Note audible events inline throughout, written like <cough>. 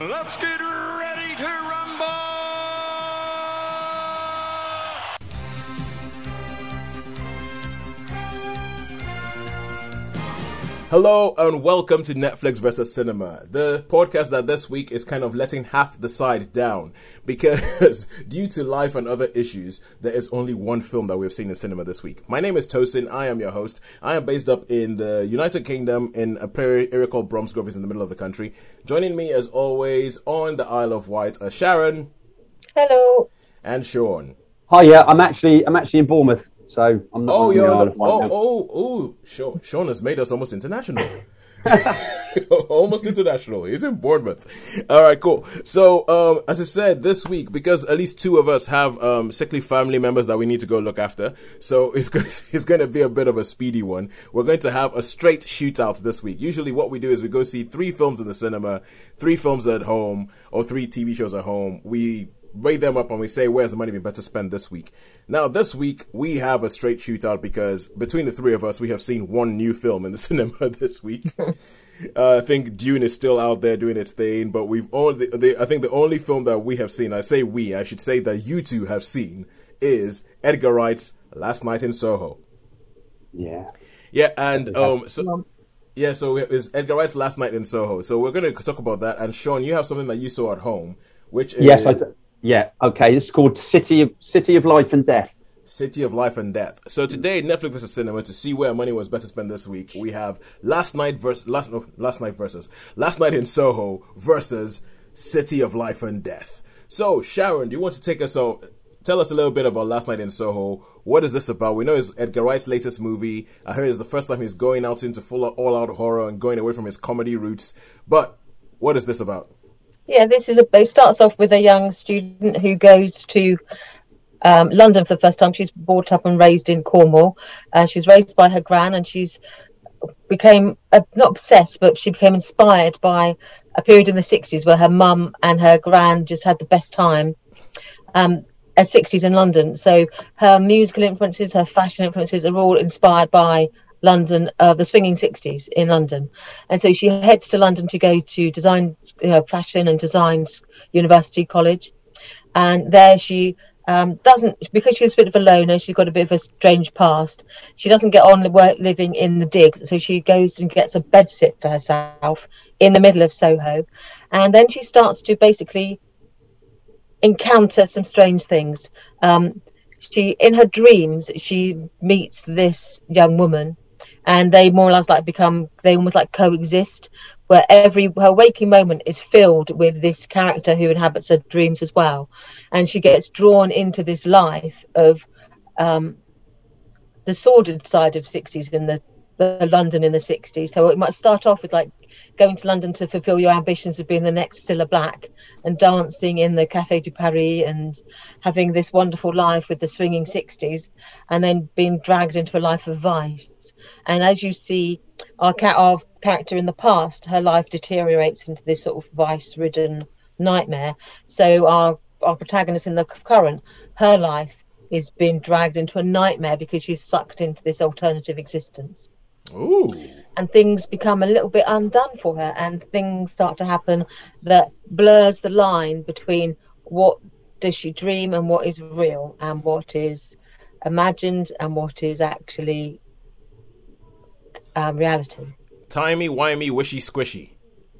Let's get ready Hello and welcome to Netflix versus Cinema, the podcast that this week is kind of letting half the side down because <laughs> due to life and other issues, there is only one film that we've seen in cinema this week. My name is Tosin. I am your host. I am based up in the United Kingdom in a area called Bromsgrove, is in the middle of the country. Joining me as always on the Isle of Wight are Sharon. Hello. And Sean. Hi, yeah, I'm actually I'm actually in Bournemouth. So I'm not. Oh, you're the on Isle the, of Wight oh, now. oh, oh, Sean, Sean has made us almost international. <laughs> almost international. He's in Bournemouth. All right, cool. So, um, as I said, this week, because at least two of us have um, sickly family members that we need to go look after, so <laughs> it's going, it's going to be a bit of a speedy one. We're going to have a straight shootout this week. Usually, what we do is we go see three films in the cinema, three films at home, or three TV shows at home. We weigh them up and we say where's the money been better spent this week. Now this week we have a straight shootout because between the three of us we have seen one new film in the <laughs> cinema this week. <laughs> uh, I think Dune is still out there doing its thing, but we've only the, I think the only film that we have seen, I say we, I should say that you two have seen is Edgar Wright's Last Night in Soho. Yeah. Yeah, and um so yeah, so it's Edgar Wright's Last Night in Soho. So we're going to talk about that and Sean, you have something that you saw at home, which is Yes, I d- yeah. Okay, it's called City of City of Life and Death. City of Life and Death. So today, Netflix versus cinema to see where money was better spent this week. We have last night versus last no, last night versus last night in Soho versus City of Life and Death. So Sharon, do you want to take us so tell us a little bit about Last Night in Soho? What is this about? We know it's Edgar Wright's latest movie. I heard it's the first time he's going out into full all out horror and going away from his comedy roots. But what is this about? Yeah, this is a. It starts off with a young student who goes to um, London for the first time. She's brought up and raised in Cornwall. Uh, she's raised by her gran, and she's became uh, not obsessed, but she became inspired by a period in the '60s where her mum and her gran just had the best time. Um, as 60s in London. So her musical influences, her fashion influences are all inspired by London, uh, the swinging 60s in London. And so she heads to London to go to design, you know, fashion and design university college. And there she um, doesn't, because she's a bit of a loner, she's got a bit of a strange past. She doesn't get on living in the digs. So she goes and gets a bed sit for herself in the middle of Soho. And then she starts to basically encounter some strange things. Um, she, in her dreams, she meets this young woman, and they more or less like become they almost like coexist. Where every her waking moment is filled with this character who inhabits her dreams as well, and she gets drawn into this life of um, the sordid side of 60s in the, the London in the 60s. So it might start off with like going to London to fulfill your ambitions of being the next Cilla Black and dancing in the Café de Paris and having this wonderful life with the swinging 60s and then being dragged into a life of vice. And as you see our, ca- our character in the past, her life deteriorates into this sort of vice ridden nightmare. So our, our protagonist in the current, her life is being dragged into a nightmare because she's sucked into this alternative existence Ooh. and things become a little bit undone for her and things start to happen that blurs the line between what does she dream and what is real and what is imagined and what is actually um, reality Timey, wimey, wishy, squishy.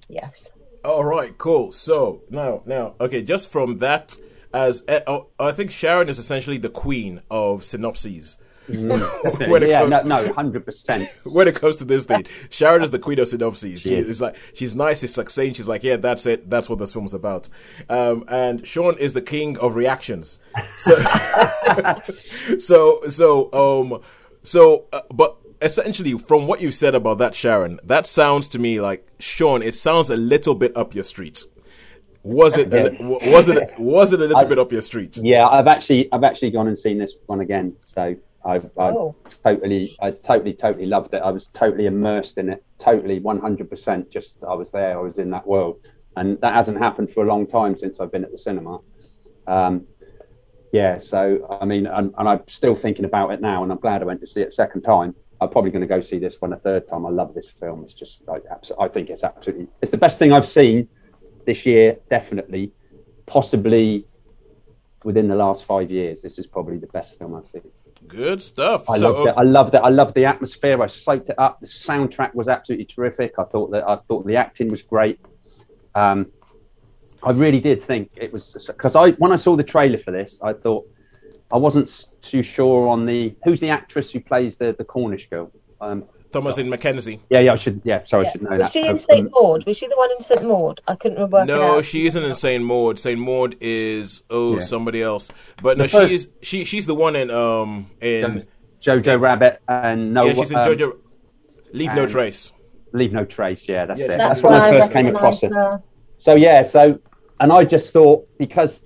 yes All right, cool. So now, now, okay, just from that, as uh, oh, I think Sharon is essentially the queen of synopses. <laughs> <laughs> it yeah, comes, no, no, hundred percent. <laughs> when it comes to this thing, Sharon is the queen of synopses. She is. is like she's nice, she's succinct. She's like, yeah, that's it. That's what this film's about. Um, and Sean is the king of reactions. So, so, so, um, so, uh, but essentially, from what you said about that, Sharon, that sounds to me like Sean. It sounds a little bit up your street. Was it? A, was it? Was it a little bit up your street? Yeah, I've actually I've actually gone and seen this one again. So I've, I've Oh. totally I totally totally loved it. I was totally immersed in it. Totally one hundred percent. Just I was there. I was in that world, and that hasn't happened for a long time since I've been at the cinema. Um, yeah, so I mean, and, and I'm still thinking about it now, and I'm glad I went to see it a second time. I'm probably going to go see this one a third time. I love this film. It's just like I think it's absolutely it's the best thing I've seen this year, definitely, possibly within the last five years, this is probably the best film I've seen. Good stuff. I so, loved it. I loved it. I loved the atmosphere. I soaked it up. The soundtrack was absolutely terrific. I thought that I thought the acting was great. Um, I really did think it was because I when I saw the trailer for this, I thought I wasn't too sure on the who's the actress who plays the the Cornish girl. Um, Thomasin McKenzie. yeah, yeah, I should. Yeah, sorry, I should know Was that. she in Um, St Maud? Was she the one in St Maud? I couldn't remember. No, she isn't in Saint Maud. Saint Maud is oh Yeah. somebody else. But no, The first- she's she she's the one in um in Jojo Rabbit and no, yeah she's in um, Jojo. Leave no trace. Leave No Trace. Yeah, that's Yeah, it. she's That's, the when I I first came across it. So yeah, so and I just thought because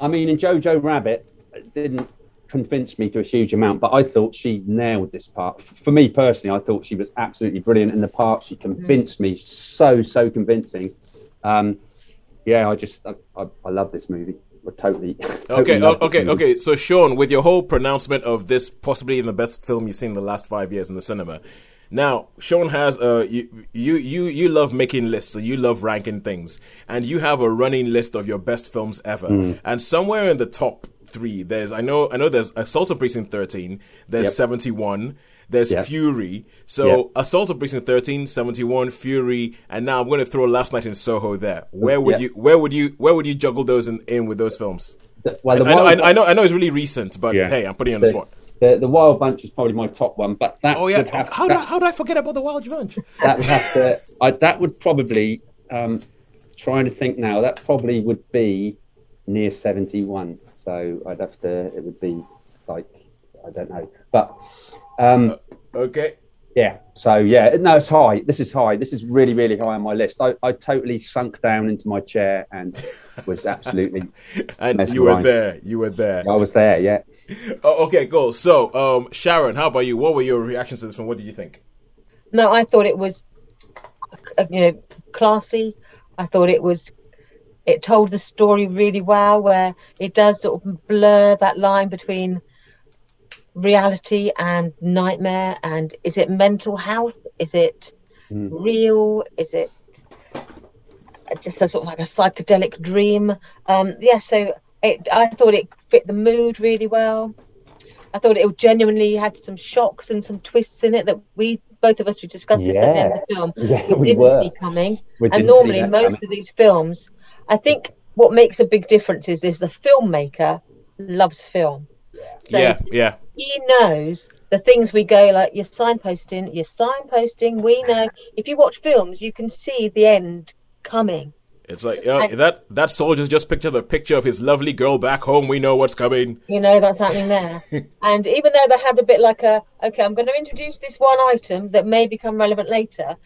I mean in Jojo Rabbit didn't convince me to a huge amount, but I thought she nailed this part. For me personally, I thought she was absolutely brilliant in the part. She convinced me so so convincing. Um, yeah, I just I, I, I love this movie. I totally. <laughs> totally Okay, love o- this okay, okay. So Sean, with your whole pronouncement of this possibly in the best film you've seen in the last five years in the cinema. Now, Sean has uh you you you you love making lists, so you love ranking things, and you have a running list of your best films ever. Hmm. And somewhere in the top three, there's I know I know there's Assault on Precinct 13, there's Yep. 71, there's Yep. Fury. So Yep. Assault on Precinct 13, 71, Fury, and now I'm going to throw Last Night in Soho there. Where would Yep. you where would you where would you juggle those in, in with those films? The- well, the I know, Wild- I, I know, I know, it's really recent, but Yeah. hey, I'm putting you on the the, spot. the, the Wild Bunch is probably my top one, but that Oh would yeah, have, how, that, do, how do I forget about the Wild Bunch? <laughs> that would have to. I, that would probably. Um, trying to think now. That probably would be near seventy-one. So I'd have to. It would be like I don't know, but um, Okay, yeah. So yeah, no, it's high. This is high. This is really, really high on my list. I, I totally sunk down into my chair and <laughs> was absolutely. and Mesmerized. you were there, you were there. I was there. Yeah. Oh, okay, cool. So, um, Sharon, how about you? What were your reactions to this one? What did you think? No, I thought it was, uh, you know, classy. I thought it was, it told the story really well, where it does sort of blur that line between reality and nightmare. And is it mental health? Is it Mm. real? Is it just a sort of like a psychedelic dream? Um, yeah, so it, I thought it fit the mood really well. I thought it genuinely had some shocks and some twists in it that we both of us we discussed this at the end of the film. <laughs> Yeah, we we didn't were. see coming. We and normally most coming. of these films, I think what makes a big difference is is the filmmaker loves film. So yeah, yeah. he knows the things we go like you're signposting, you're signposting. We know if you watch films, you can see the end coming. It's like uh, I- that. That soldier's just pictured a picture of his lovely girl back home. We know what's coming. You know that's happening there. <laughs> and even though they had a bit like a okay, I'm going to introduce this one item that may become relevant later.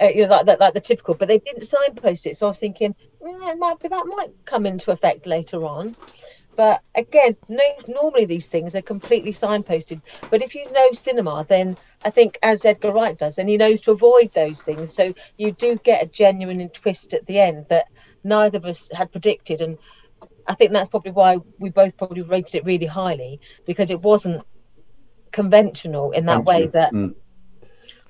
Uh, you know, like, that, like the typical, but they didn't signpost it. So I was thinking, mm, it might be that might come into effect later on. But again, no, normally these things are completely signposted. But if you know cinema, then I think, as Edgar Wright does, then he knows to avoid those things. So you do get a genuine twist at the end that neither of us had predicted. And I think that's probably why we both probably rated it really highly because it wasn't conventional in that way that Mm.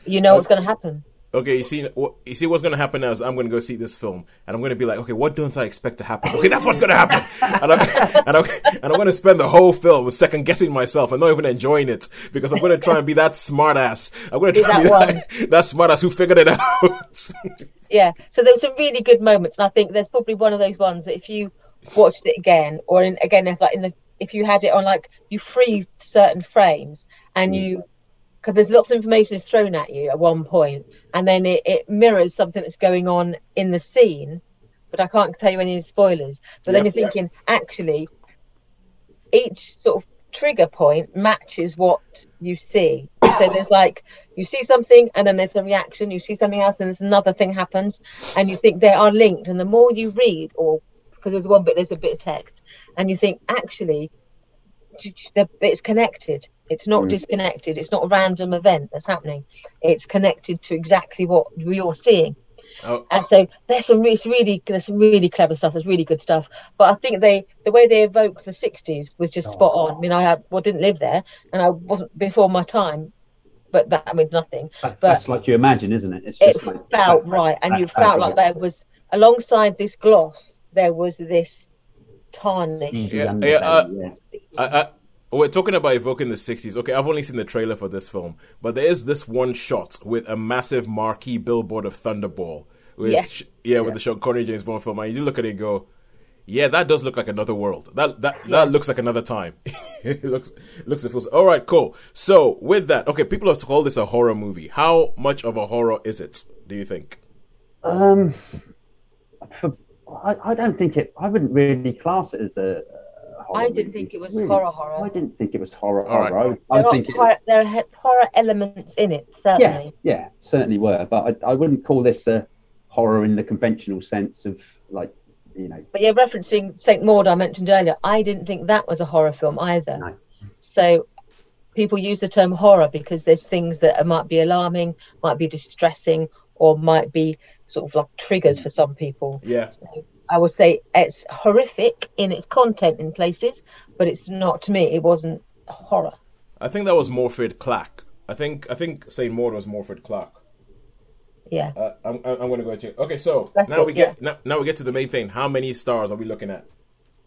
you know what's going to happen. Okay, you see, what, you see what's going to happen now is I'm going to go see this film, and I'm going to be like, okay, what don't I expect to happen? Okay, that's what's going to happen, <laughs> and I'm, and I'm, and I'm going to spend the whole film second guessing myself and not even enjoying it because I'm going to try and be that smartass. I'm going to Be try and be that <laughs> that, that smartass who figured it out. <laughs> Yeah. So there were some really good moments, and I think there's probably one of those ones that if you watched it again, or in, again, if like in the if you had it on like you freeze certain frames and hmm. you because there's lots of information is thrown at you at one point, and then it, it mirrors something that's going on in the scene, but I can't tell you any spoilers. But then you're thinking, actually, each sort of trigger point matches what you see. So there's like you see something and then there's a reaction, you see something else and there's another thing happens, and you think they are linked. And the more you read, or because there's one bit, there's a bit of text, and you think actually it's connected. It's not disconnected. It's not a random event that's happening. It's connected to exactly what you're seeing. Oh. And so there's some it's really there's some really clever stuff. There's really good stuff. But I think they the way they evoke the 60s was just spot on. I mean, I had, well didn't live there, and I wasn't before my time. But that means nothing. That's, But- that's like you imagine, isn't it? It's It just like felt right, and you that- that- felt like there was alongside this gloss, there was this tarnish. Yeah, yeah, uh, yeah. I, I, we're talking about evoking the 60s. Okay, I've only seen the trailer for this film, but there is this one shot with a massive marquee billboard of Thunderball. With, Yeah. sh- yeah, with the Sean Connery James Bond film, and you look at it and go, yeah, that does look like another world. That that that looks like another time. <laughs> it looks looks it feels. All right, cool. So with that, okay, people have called this a horror movie. How much of a horror is it? Do you think? Um, for, I, I don't think it. I wouldn't really class it as a. a horror I didn't movie. think it was Really. horror horror. I didn't think it was horror. All right. horror. I, I There think horror, was, there are horror elements in it, certainly. yeah, yeah, certainly were. But I, I wouldn't call this a horror in the conventional sense of like you know. But yeah, referencing Saint Maud I mentioned earlier, I didn't think that was a horror film either. No. So people use the term horror because there's things that might be alarming, might be distressing, or might be sort of like triggers for some people. Yeah. So I would say it's horrific in its content in places, but it's not to me. It wasn't horror. I think that was Morfydd Clark. I think I think Saint Maud was Morfydd Clark. Yeah. Uh, I'm I'm I'm gonna go to okay. So That's now it, we get now, now we get to the main thing. How many stars are we looking at?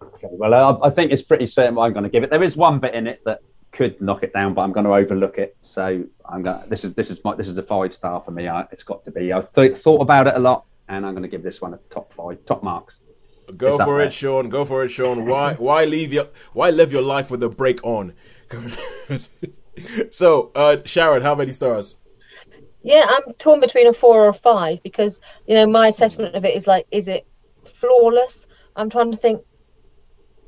Okay, well, I, I think it's pretty certain what I'm going to give it. There is one bit in it that could knock it down, but I'm going to overlook it. So I'm going. This is this is my this is a five star for me. I, it's got to be. I've th- thought about it a lot, and I'm going to give this one a top five, top marks. Go It's up for there. it, Sean. Go for it, Sean. Why why leave your why live your life with a break on? <laughs> so, uh, Sharon, how many stars? Yeah, I'm torn between a four or a five because you know my assessment of it is like, is it flawless? I'm trying to think.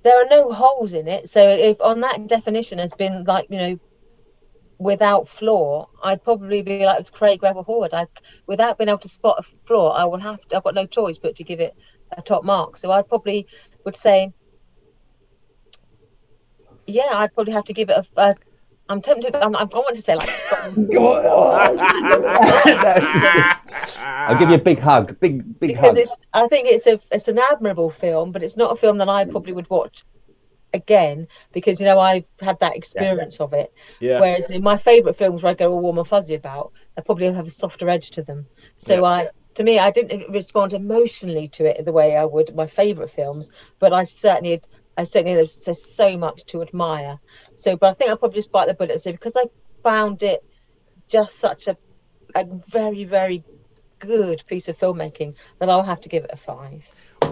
There are no holes in it, so if on that definition has been like you know, without flaw, I'd probably be like Craig Revel Horwood. I, without being able to spot a flaw, I will have to. I've got no choice but to give it a top mark. So I probably would say, yeah, I'd probably have to give it a. a I'm tempted. I'm, I want to say like. <laughs> I'll give you a big hug, big big because hug. it's I think it's a it's an admirable film, but it's not a film that I probably would watch again because you know I've had that experience of it. Yeah. Whereas know, my favourite films where I go all warm and fuzzy about, I probably have a softer edge to them. So Yeah. I to me I didn't respond emotionally to it the way I would my favourite films, but I certainly I certainly there's, there's so much to admire. So but I think I'll probably just bite the bullet and say because I found it just such a a very very good piece of filmmaking that I'll have to give it a five.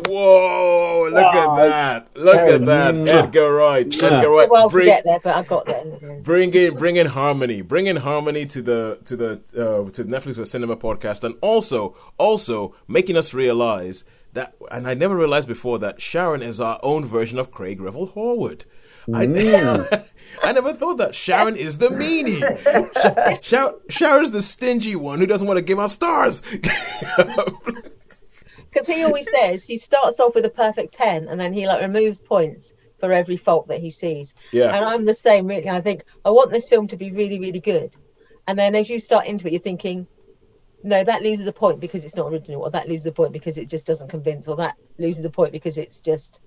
Whoa! Look at that! Look at that! Mwah. Edgar Wright. Edgar Wright. well, to bring, get there, but I got there. in the end. bring in bring in harmony bring in harmony to the to the uh, to Netflix for Cinema podcast and also also making us realize that and I never realized before that Sharon is our own version of Craig Revel Horwood. I, <laughs> I never thought that Sharon is the meanie. <laughs> Sha- Sha- Sharon's the stingy one who doesn't want to give out stars. <laughs> Because he always says he starts off with a perfect 10 and then he like removes points for every fault that he sees. Yeah. And I'm the same, really. I think I want this film to be really, really good. And then as you start into it, you're thinking, no, that loses a point because it's not original, or that loses a point because it just doesn't convince, or that loses a point because it's just.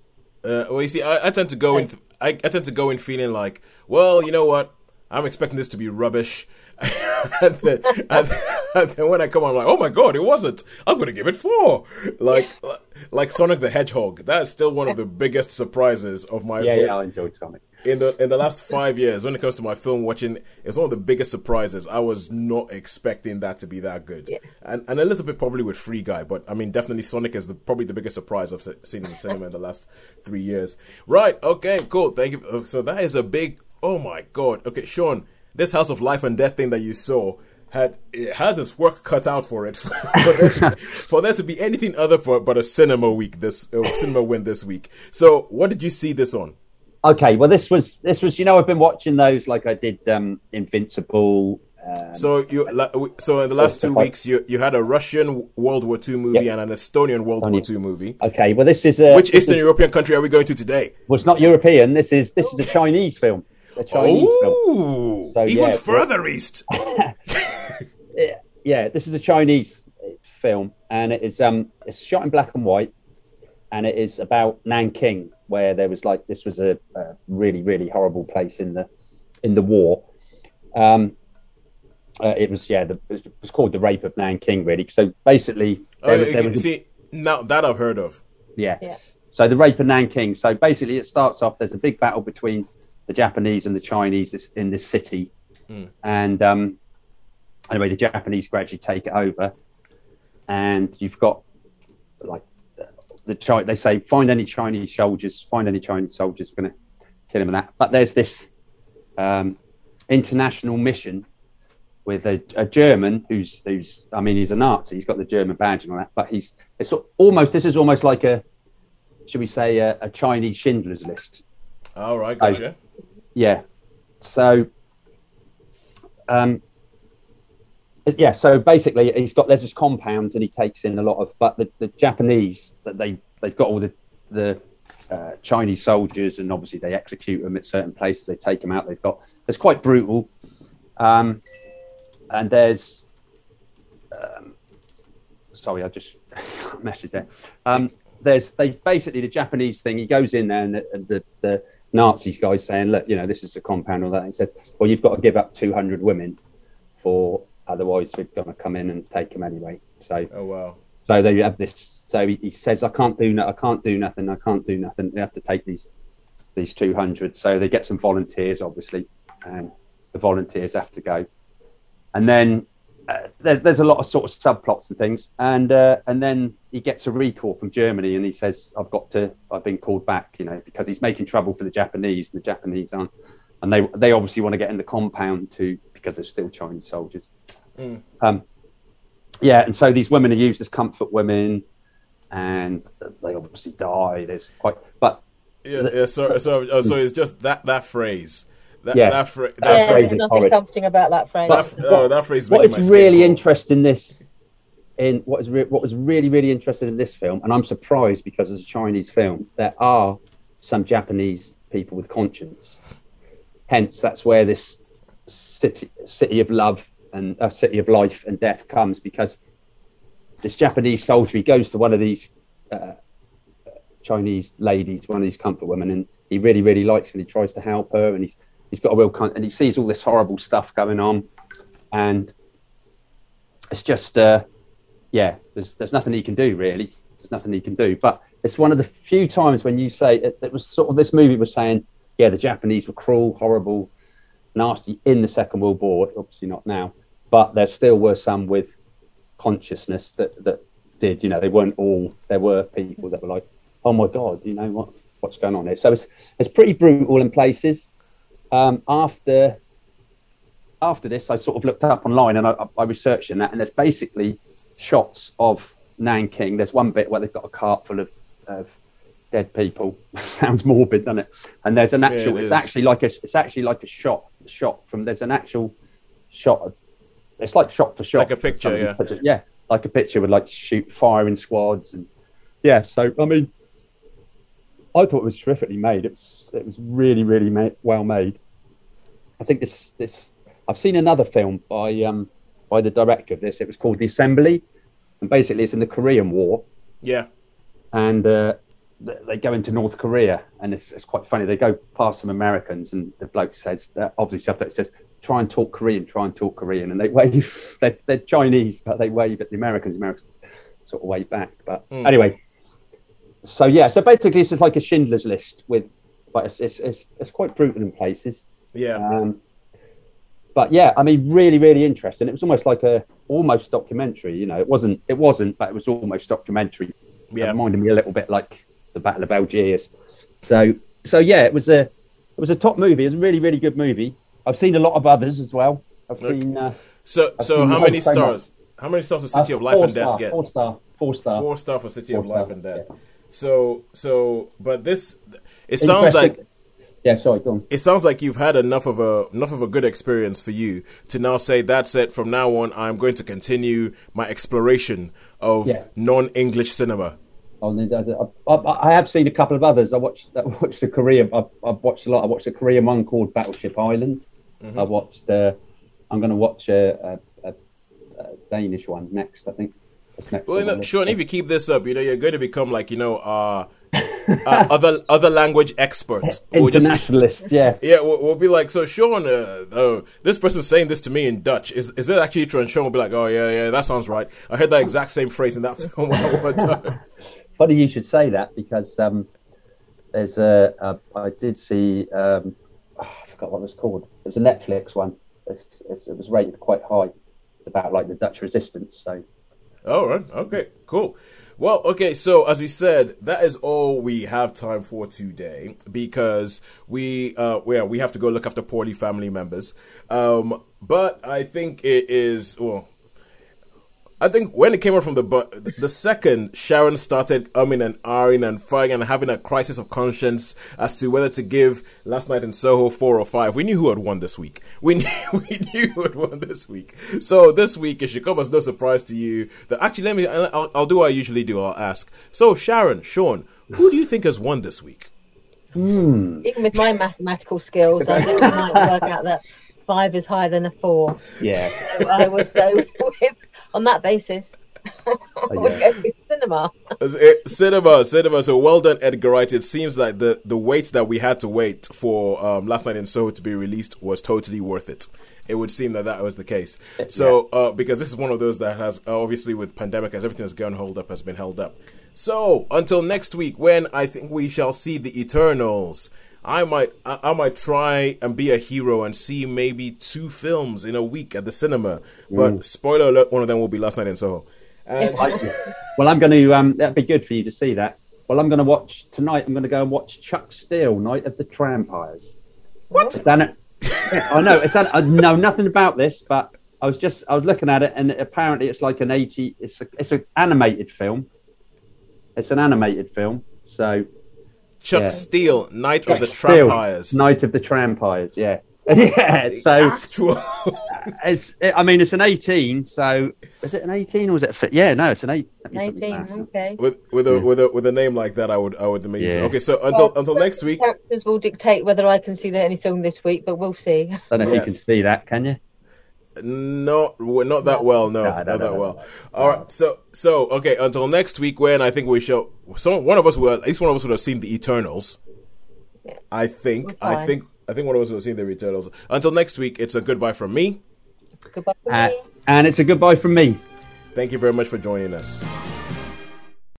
Uh, well, you see, I, I tend to go in. I, I tend to go in feeling like, well, you know what? I'm expecting this to be rubbish, <laughs> and, then, and, and <laughs> then when I come on, I'm like, oh my god, it wasn't. I'm going to give it four. Like, <laughs> like Sonic the Hedgehog. That's still one of the biggest surprises of my yeah, yeah, I enjoyed Sonic. in the in the last five years. When it comes to my film watching, it's one of the biggest surprises. I was not expecting that to be that good, Yeah. and and a little bit probably with Free Guy, but I mean, definitely Sonic is the, probably the biggest surprise I've seen in the cinema in the last three years. Right? Okay, cool. Thank you. Uh, So that is a big. Oh my god. Okay, Sean, this House of Life and Death thing that you saw. Had it has its work cut out for it <laughs> for, there to, for there to be anything other for but a cinema week this uh, cinema win this week. So what did you see this on? Okay, well, this was this was you know I've been watching those like I did um, Invincible. Um, So you so in the last two weeks you you had a Russian World War II movie Yep. and an Estonian World War Estonian. II movie. okay, well this is a Which Eastern is- European country are we going to today? well, it's not European. This is this is a Chinese film. A Chinese film. Oh, So, even yeah, further <laughs> east. yeah, this is a Chinese film, and it is um, it's shot in black and white, and it is about Nanking, where there was like this was a, a really really horrible place in the in the war. Um, uh, it was yeah, the, it was called the rape of Nanking, really. So basically, Oh, there, you there can was see, Now that I've heard of. Yeah. Yeah. So the rape of Nanking. So basically, it starts off. There's a big battle between the Japanese and the Chinese in this city, and um, anyway, the Japanese gradually take it over, and you've got like the They say find any Chinese soldiers, find any Chinese soldiers, going to kill him and that. But there's this um, international mission with a, a German who's who's I mean he's a Nazi. He's got the German badge and all that, but he's it's almost this is almost like a should we say a, a Chinese Schindler's List. All right, gotcha. Yeah. So, um, yeah. So basically, he's got there's this compound, and he takes in a lot of. But the, the Japanese that they they've got all the the uh, Chinese soldiers, and obviously they execute them at certain places. They take them out. They've got it's quite brutal. Um, and there's um, sorry, I just <laughs> messaged there. Um, there's they basically the Japanese thing. He goes in there, and the, the, the Nazis guys saying, "Look, you know, this is a compound." All that. And he says, "Well, you've got to give up 200 women, for otherwise we're going to come in and take them anyway." So, Oh wow. so they have this. So he, he says, "I can't do no, I can't do nothing. I can't do nothing. They have to take these these 200." So they get some volunteers, obviously, and the volunteers have to go. And then uh, there, there's a lot of sort of subplots and things, and uh, and then he gets a recall from Germany, and he says, "I've got to. I've been called back," you know, because he's making trouble for the Japanese, and the Japanese aren't, and they they obviously want to get in the compound too because they're still Chinese soldiers. Um, yeah, and so these women are used as comfort women, and they obviously die. There's quite, but Yeah, yeah. So, so, oh, so it's just that that phrase. That Yeah. that, fra- that, That Yeah, phrase. phrase there's nothing horrid. comforting about that phrase. that oh, that phrase. what making my really crawl. interesting this in what is re- what was really really interesting in this film and i'm surprised because it's a chinese film there are some japanese people with conscience. Hence that's where this city city of love and uh, city of life and death comes because this japanese soldier he goes to one of these uh, chinese ladies one of these comfort women and he really really likes her and he tries to help her and he's he's got a real con- and he sees all this horrible stuff going on and it's just uh, yeah there's there's nothing he can do really. There's nothing he can do. But it's one of the few times when you say it, it was sort of this movie was saying yeah the japanese were cruel horrible nasty in the second world war. Obviously not now. But there still were some with consciousness that that did you know they weren't all there were people that were like oh my god you know what what's going on here? So it's it's pretty brutal in places. Um, after after this, I sort of looked up online and I, I researched in that, and there's basically shots of Nanking. There's one bit where they've got a cart full of, of dead people. <laughs> Sounds morbid, doesn't it? And there's an actual. it it's actually like a. It's actually like a shot. Shot from. There's an actual shot. Of, it's like shot for shot. Like a picture, yeah. Yeah, like a picture with like shoot firing squads and yeah. So I mean, I thought it was terrifically made. It was it was really really well made. I think this this I've seen another film by um by the director of this. It was called The Assembly, and basically it's in the Korean War, Yeah. and uh, they go into North Korea, and it's, it's quite funny. They go past some Americans, and the bloke says, that obviously subtitle says, "Try and talk Korean, try and talk Korean," and they wave. <laughs> They're, they're Chinese, but they wave at the Americans. The Americans sort of wave back. But anyway, so yeah, so basically it's just like a Schindler's List with, but it's it's it's, it's quite brutal in places. Yeah. Um, but yeah, I mean, really, really interesting. It was almost like a almost documentary. You know, it wasn't, it wasn't, but it was almost documentary. Yeah. It reminded me a little bit like the Battle of Algiers. So, so yeah, it was a, it was a top movie. It was a really, really good movie. I've seen a lot of others as well. I've seen. Uh, So, so seen how many stars? How many stars does City uh, of Life four and Death star, get? Four star, four star. Four star for City of Four Life and Death. yeah. So, so, but this, it sounds like Yeah, sorry, go on. it sounds like you've had enough of a enough of a good experience for you to now say that's it. From now on, I'm going to continue my exploration of Yeah. non-English cinema. Oh, I, I, I have seen a couple of others. I watched I watched the Korean. I've, I've watched a lot. I watched a Korean one called Battleship Island. Mm-hmm. I watched. Uh, I'm going to watch a, a, a, a Danish one next. I think. Well, you know. Sean, if you keep this up, you know you're going to become like you know, uh, <laughs> uh, other other language expert. <laughs> We'll just yeah. <laughs> yeah, we'll, we'll be like, so Sean, uh, oh, this person's saying this to me in Dutch. Is is it actually true? And Sean will be like, oh yeah, yeah, that sounds right. I heard that exact same phrase in that film one time. Funny you should say that because um, there's a, a I did see um, oh, I forgot what it was called. It was a Netflix one. It's, it's, it was rated quite high. It's about like the Dutch resistance. So All right. Okay. Cool. Well, okay. So as we said, that is all we have time for today because we, uh, yeah, we have to go look after poorly family members. Um, but I think it is well. I think when it came out from the bu- the second Sharon started umming and ahhing and fighting and having a crisis of conscience as to whether to give Last Night in Soho four or five, we knew who had won this week. We knew <laughs> we knew who had won this week. So this week it should come as no surprise to you that actually let me I'll, I'll do what I usually do. I'll ask. So Sharon, Sean, who do you think has won this week? Hmm. Even with my mathematical skills, I think I might work out that five is higher than a four. yeah, So I would go with, on that basis, <laughs> I would yeah. go with cinema. As it- cinema, cinema. So well done, Edgar Wright. It seems like the the wait that we had to wait for um, Last Night in Soho to be released was totally worth it. It would seem that that was the case. So uh, because this is one of those that has uh, obviously with pandemic as everything that's gone hold up has been held up. So until next week, when I think we shall see the Eternals. I might, I, I might try and be a hero and see maybe two films in a week at the cinema. But spoiler alert, one of them will be Last Night in Soho. And <laughs> well, I'm going to. Um, that'd be good for you to see that. Well, I'm going to watch tonight. I'm going to go and watch Chuck Steel, Night of the Trampires. What? It's an, yeah, I know. It's an, I know nothing about this, but I was just I was looking at it, and apparently it's like an 80. It's a, it's an animated film. It's an animated film. So Chuck Yeah. Steel, Night of the Steel, Trampires. Night of the Trampires. Yeah. <laughs> yeah. So Actual. <laughs> it's. I mean, it's an 18. So is it an 18 or was it? A, yeah. No, it's an 8. let me put my 18, okay. with with a with a with a name like that, I would I would amazing. Yeah. Okay, so until Well, until next week. Characters will dictate whether I can see the any film this week, but we'll see. I don't know if you can see that. Can you? No, not that well. No, No, not no, no, that no, well. no. All right, so so okay, until next week when I think we shall. Some one of us will at least one of us would have seen the Eternals. I think. I think. I think one of us would have seen the Eternals. Until next week, it's a goodbye from me. Goodbye. for Uh, me. and it's a goodbye from me. Thank you very much for joining us.